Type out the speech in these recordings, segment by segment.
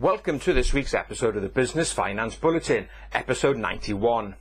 Welcome to this week's episode of the Business Finance Bulletin, episode 91.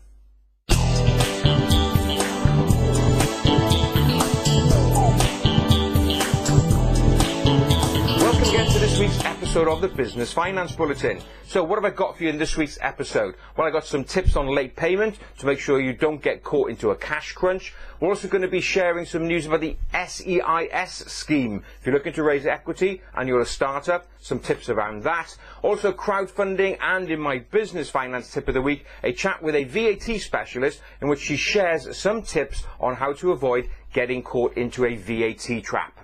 Episode of the Business Finance Bulletin. So what have I got for you in this week's episode? Well, I got some tips on late payment to make sure you don't get caught into a cash crunch. We're also going to be sharing some news about the SEIS scheme. If you're looking to raise equity and you're a startup, some tips around that. Also crowdfunding and in my business finance tip of the week, a chat with a VAT specialist in which she shares some tips on how to avoid getting caught into a VAT trap.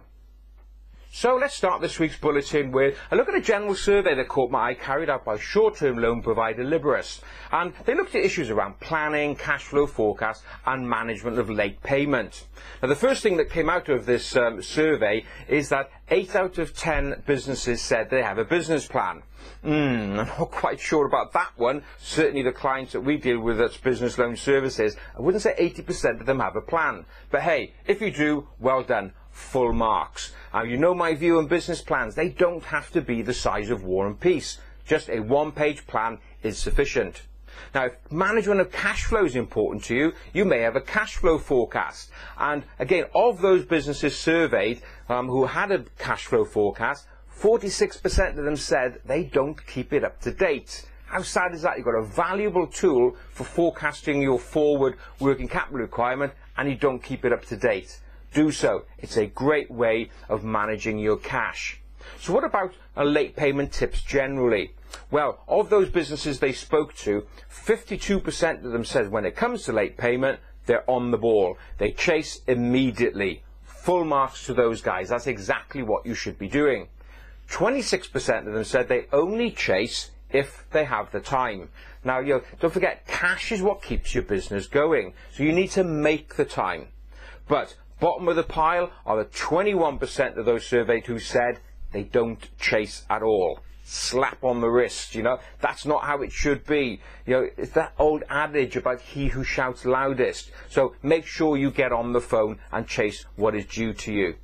So let's start this week's bulletin with a look at a general survey that caught my eye carried out by short-term loan provider Liberis. And they looked at issues around planning, cash flow forecast and management of late payment. Now the first thing that came out of this um, survey is that 8 out of 10 businesses said they have a business plan. Hmm, I'm not quite sure about that one. Certainly the clients that we deal with that's business loan services, I wouldn't say 80% of them have a plan. But hey, if you do, well done full marks. Now, you know my view on business plans. They don't have to be the size of War and Peace. Just a one-page plan is sufficient. Now, if management of cash flow is important to you, you may have a cash flow forecast. And again, of those businesses surveyed um, who had a cash flow forecast, 46% of them said they don't keep it up to date. How sad is that? You've got a valuable tool for forecasting your forward working capital requirement and you don't keep it up to date do so. It's a great way of managing your cash. So what about uh, late payment tips generally? Well, of those businesses they spoke to, 52% of them said when it comes to late payment, they're on the ball. They chase immediately. Full marks to those guys. That's exactly what you should be doing. 26% of them said they only chase if they have the time. Now, you know, don't forget, cash is what keeps your business going. So you need to make the time. But Bottom of the pile are the 21% of those surveyed who said they don't chase at all. Slap on the wrist, you know. That's not how it should be. You know, it's that old adage about he who shouts loudest. So make sure you get on the phone and chase what is due to you.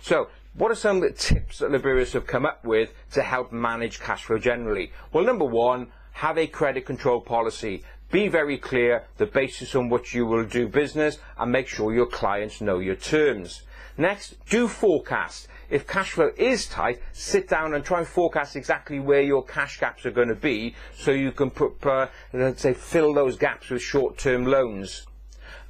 So what are some of the tips that Liberis have come up with to help manage cash flow generally? Well, number one, have a credit control policy. Be very clear the basis on which you will do business and make sure your clients know your terms. Next, do forecast. If cash flow is tight, sit down and try and forecast exactly where your cash gaps are going to be so you can put, uh, let's say, fill those gaps with short-term loans.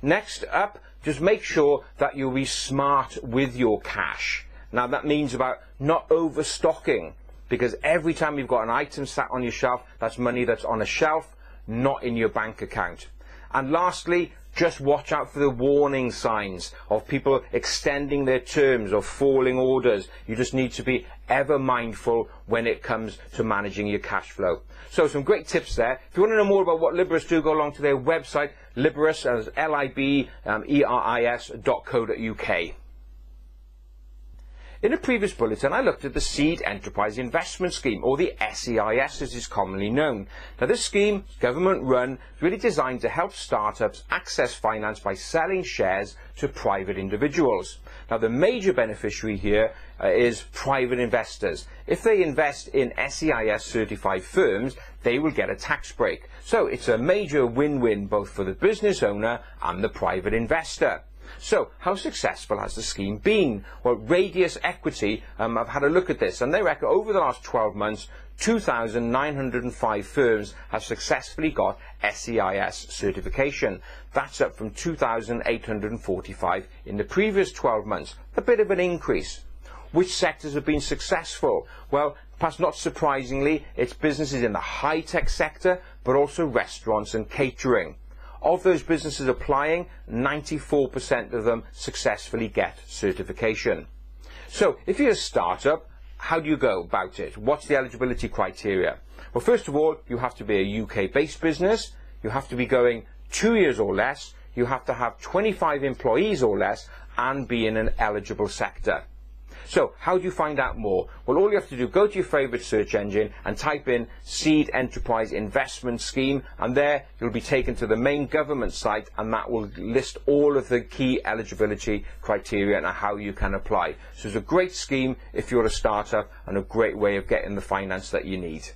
Next up, just make sure that you'll be smart with your cash. Now that means about not overstocking because every time you've got an item sat on your shelf, that's money that's on a shelf not in your bank account. And lastly, just watch out for the warning signs of people extending their terms or falling orders. You just need to be ever mindful when it comes to managing your cash flow. So some great tips there. If you want to know more about what Liberis do, go along to their website, Liberis, as L-I-B-E-R-I-S um, dot co dot UK. In a previous bulletin, I looked at the Seed Enterprise Investment Scheme, or the SEIS as it's commonly known. Now this scheme, government run, is really designed to help startups access finance by selling shares to private individuals. Now the major beneficiary here uh, is private investors. If they invest in SEIS certified firms, they will get a tax break. So it's a major win-win both for the business owner and the private investor. So, how successful has the scheme been? Well, Radius Equity um, have had a look at this, and they reckon over the last 12 months, 2,905 firms have successfully got SEIS certification. That's up from 2,845 in the previous 12 months. A bit of an increase. Which sectors have been successful? Well, perhaps not surprisingly, it's businesses in the high-tech sector, but also restaurants and catering. Of those businesses applying, 94% of them successfully get certification. So if you're a startup, how do you go about it? What's the eligibility criteria? Well, first of all, you have to be a UK-based business. You have to be going two years or less. You have to have 25 employees or less and be in an eligible sector. So how do you find out more? Well, all you have to do, go to your favorite search engine and type in Seed Enterprise Investment Scheme, and there you'll be taken to the main government site, and that will list all of the key eligibility criteria and how you can apply. So it's a great scheme if you're a startup and a great way of getting the finance that you need.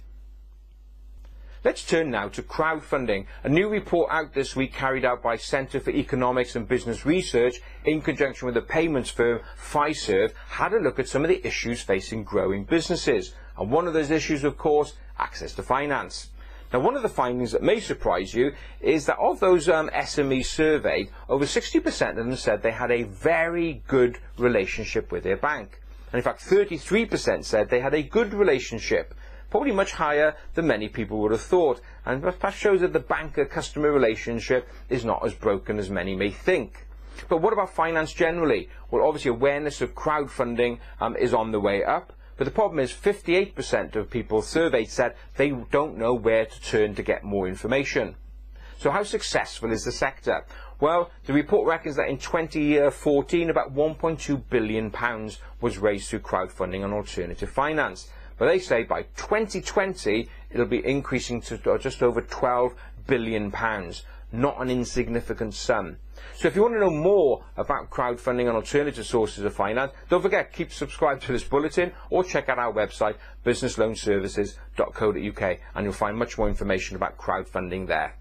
Let's turn now to crowdfunding. A new report out this week carried out by Centre for Economics and Business Research in conjunction with the payments firm Fiserv had a look at some of the issues facing growing businesses. And one of those issues, of course, access to finance. Now, one of the findings that may surprise you is that of those um, SMEs surveyed, over 60% of them said they had a very good relationship with their bank. And in fact, 33% said they had a good relationship probably much higher than many people would have thought, and perhaps shows that the banker-customer relationship is not as broken as many may think. But what about finance generally? Well, obviously awareness of crowdfunding um, is on the way up, but the problem is 58% of people surveyed said they don't know where to turn to get more information. So how successful is the sector? Well, the report reckons that in 2014, about 1.2 billion pounds was raised through crowdfunding and alternative finance. But they say by 2020 it'll be increasing to uh, just over 12 billion pounds. Not an insignificant sum. So if you want to know more about crowdfunding and alternative sources of finance, don't forget, keep subscribed to this bulletin or check out our website, businessloanservices.co.uk, and you'll find much more information about crowdfunding there.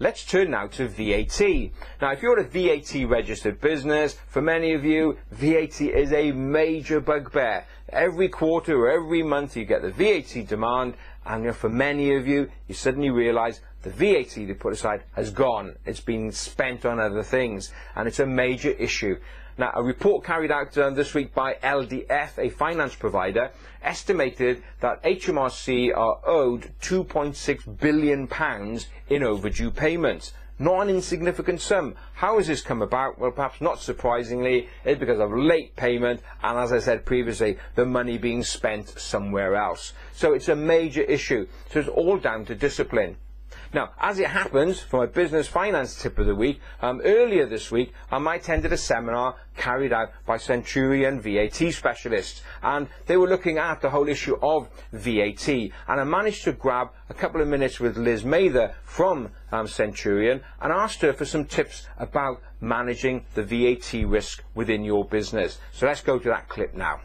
Let's turn now to VAT. Now, if you're a VAT registered business, for many of you, VAT is a major bugbear. Every quarter or every month you get the VAT demand, and you know, for many of you, you suddenly realize the VAT they put aside has gone. It's been spent on other things, and it's a major issue. Now, a report carried out uh, this week by LDF, a finance provider, estimated that HMRC are owed £2.6 billion in overdue payments. Not an insignificant sum. How has this come about? Well, perhaps not surprisingly, it's because of late payment and, as I said previously, the money being spent somewhere else. So it's a major issue. So it's all down to discipline. Now, as it happens, for my business finance tip of the week, um, earlier this week, um, I attended a seminar carried out by Centurion VAT specialists, and they were looking at the whole issue of VAT. And I managed to grab a couple of minutes with Liz Mather from um, Centurion and asked her for some tips about managing the VAT risk within your business. So let's go to that clip now.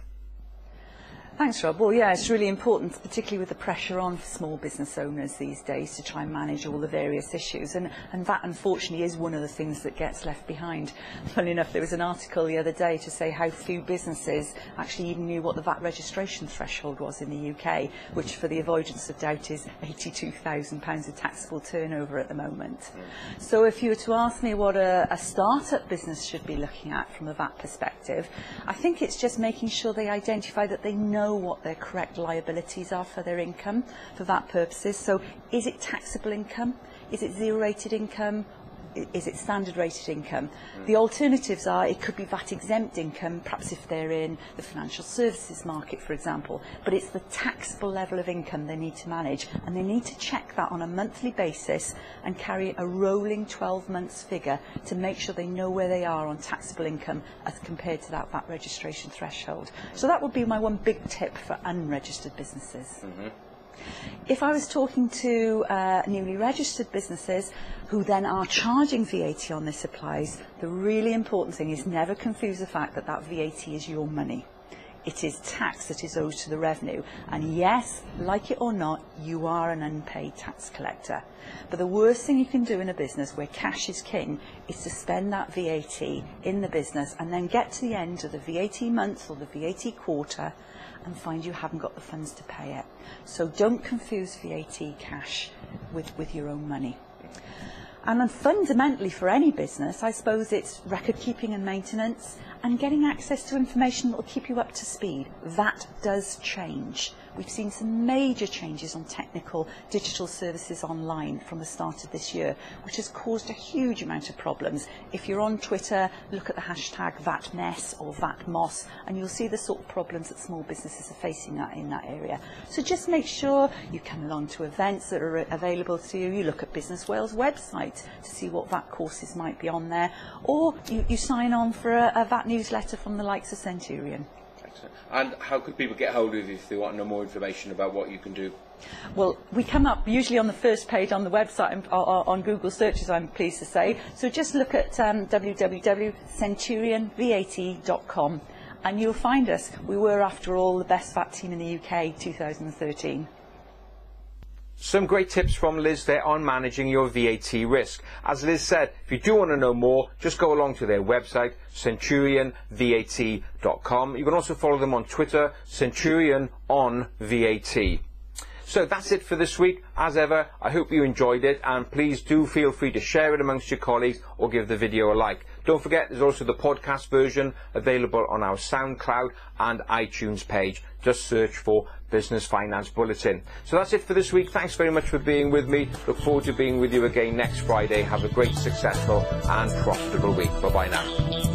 Thanks, Rob. Well, yeah, it's really important, particularly with the pressure on for small business owners these days to try and manage all the various issues. And, and that, unfortunately, is one of the things that gets left behind. Funny enough, there was an article the other day to say how few businesses actually even knew what the VAT registration threshold was in the UK, which, for the avoidance of doubt, is £82,000 of taxable turnover at the moment. Mm. So if you were to ask me what a, a start-up business should be looking at from a VAT perspective, perspective. I think it's just making sure they identify that they know what their correct liabilities are for their income for that purposes. So is it taxable income? Is it zero rated income? Is it standard rated income? The alternatives are it could be VAT exempt income, perhaps if they're in the financial services market, for example, but it's the taxable level of income they need to manage, and they need to check that on a monthly basis and carry a rolling 12 months figure to make sure they know where they are on taxable income as compared to that VAT registration threshold. So that would be my one big tip for unregistered businesses. Mm -hmm. If I was talking to uh, newly registered businesses who then are charging VAT on this supplies, the really important thing is never confuse the fact that that VAT is your money. It is tax that is owed to the revenue. And yes, like it or not, you are an unpaid tax collector. But the worst thing you can do in a business where cash is king is to spend that VAT in the business and then get to the end of the VAT month or the VAT quarter and find you haven't got the funds to pay it. So don't confuse VAT cash with, with your own money. And then fundamentally for any business, I suppose it's record keeping and maintenance and getting access to information that will keep you up to speed. That does change. We've seen some major changes on technical digital services online from the start of this year, which has caused a huge amount of problems. If you're on Twitter, look at the hashtag VATMess or VATMOSS, and you'll see the sort of problems that small businesses are facing in that area. So just make sure you come along to events that are available to you. You look at Business Wales website to see what VAT courses might be on there, or you, you sign on for a, a VAT newsletter from the likes of Centurion. And how could people get hold of you if they want to know more information about what you can do? Well, we come up usually on the first page on the website or on Google searches, I'm pleased to say. So just look at um, www.centurionvat.com and you'll find us. We were, after all, the best VAT team in the UK 2013. Some great tips from Liz there on managing your VAT risk. As Liz said, if you do want to know more, just go along to their website, centurionvat.com. You can also follow them on Twitter, Centurion on VAT. So that's it for this week. As ever, I hope you enjoyed it and please do feel free to share it amongst your colleagues or give the video a like. Don't forget there's also the podcast version available on our SoundCloud and iTunes page. Just search for Business Finance Bulletin. So that's it for this week. Thanks very much for being with me. Look forward to being with you again next Friday. Have a great, successful and profitable week. Bye bye now.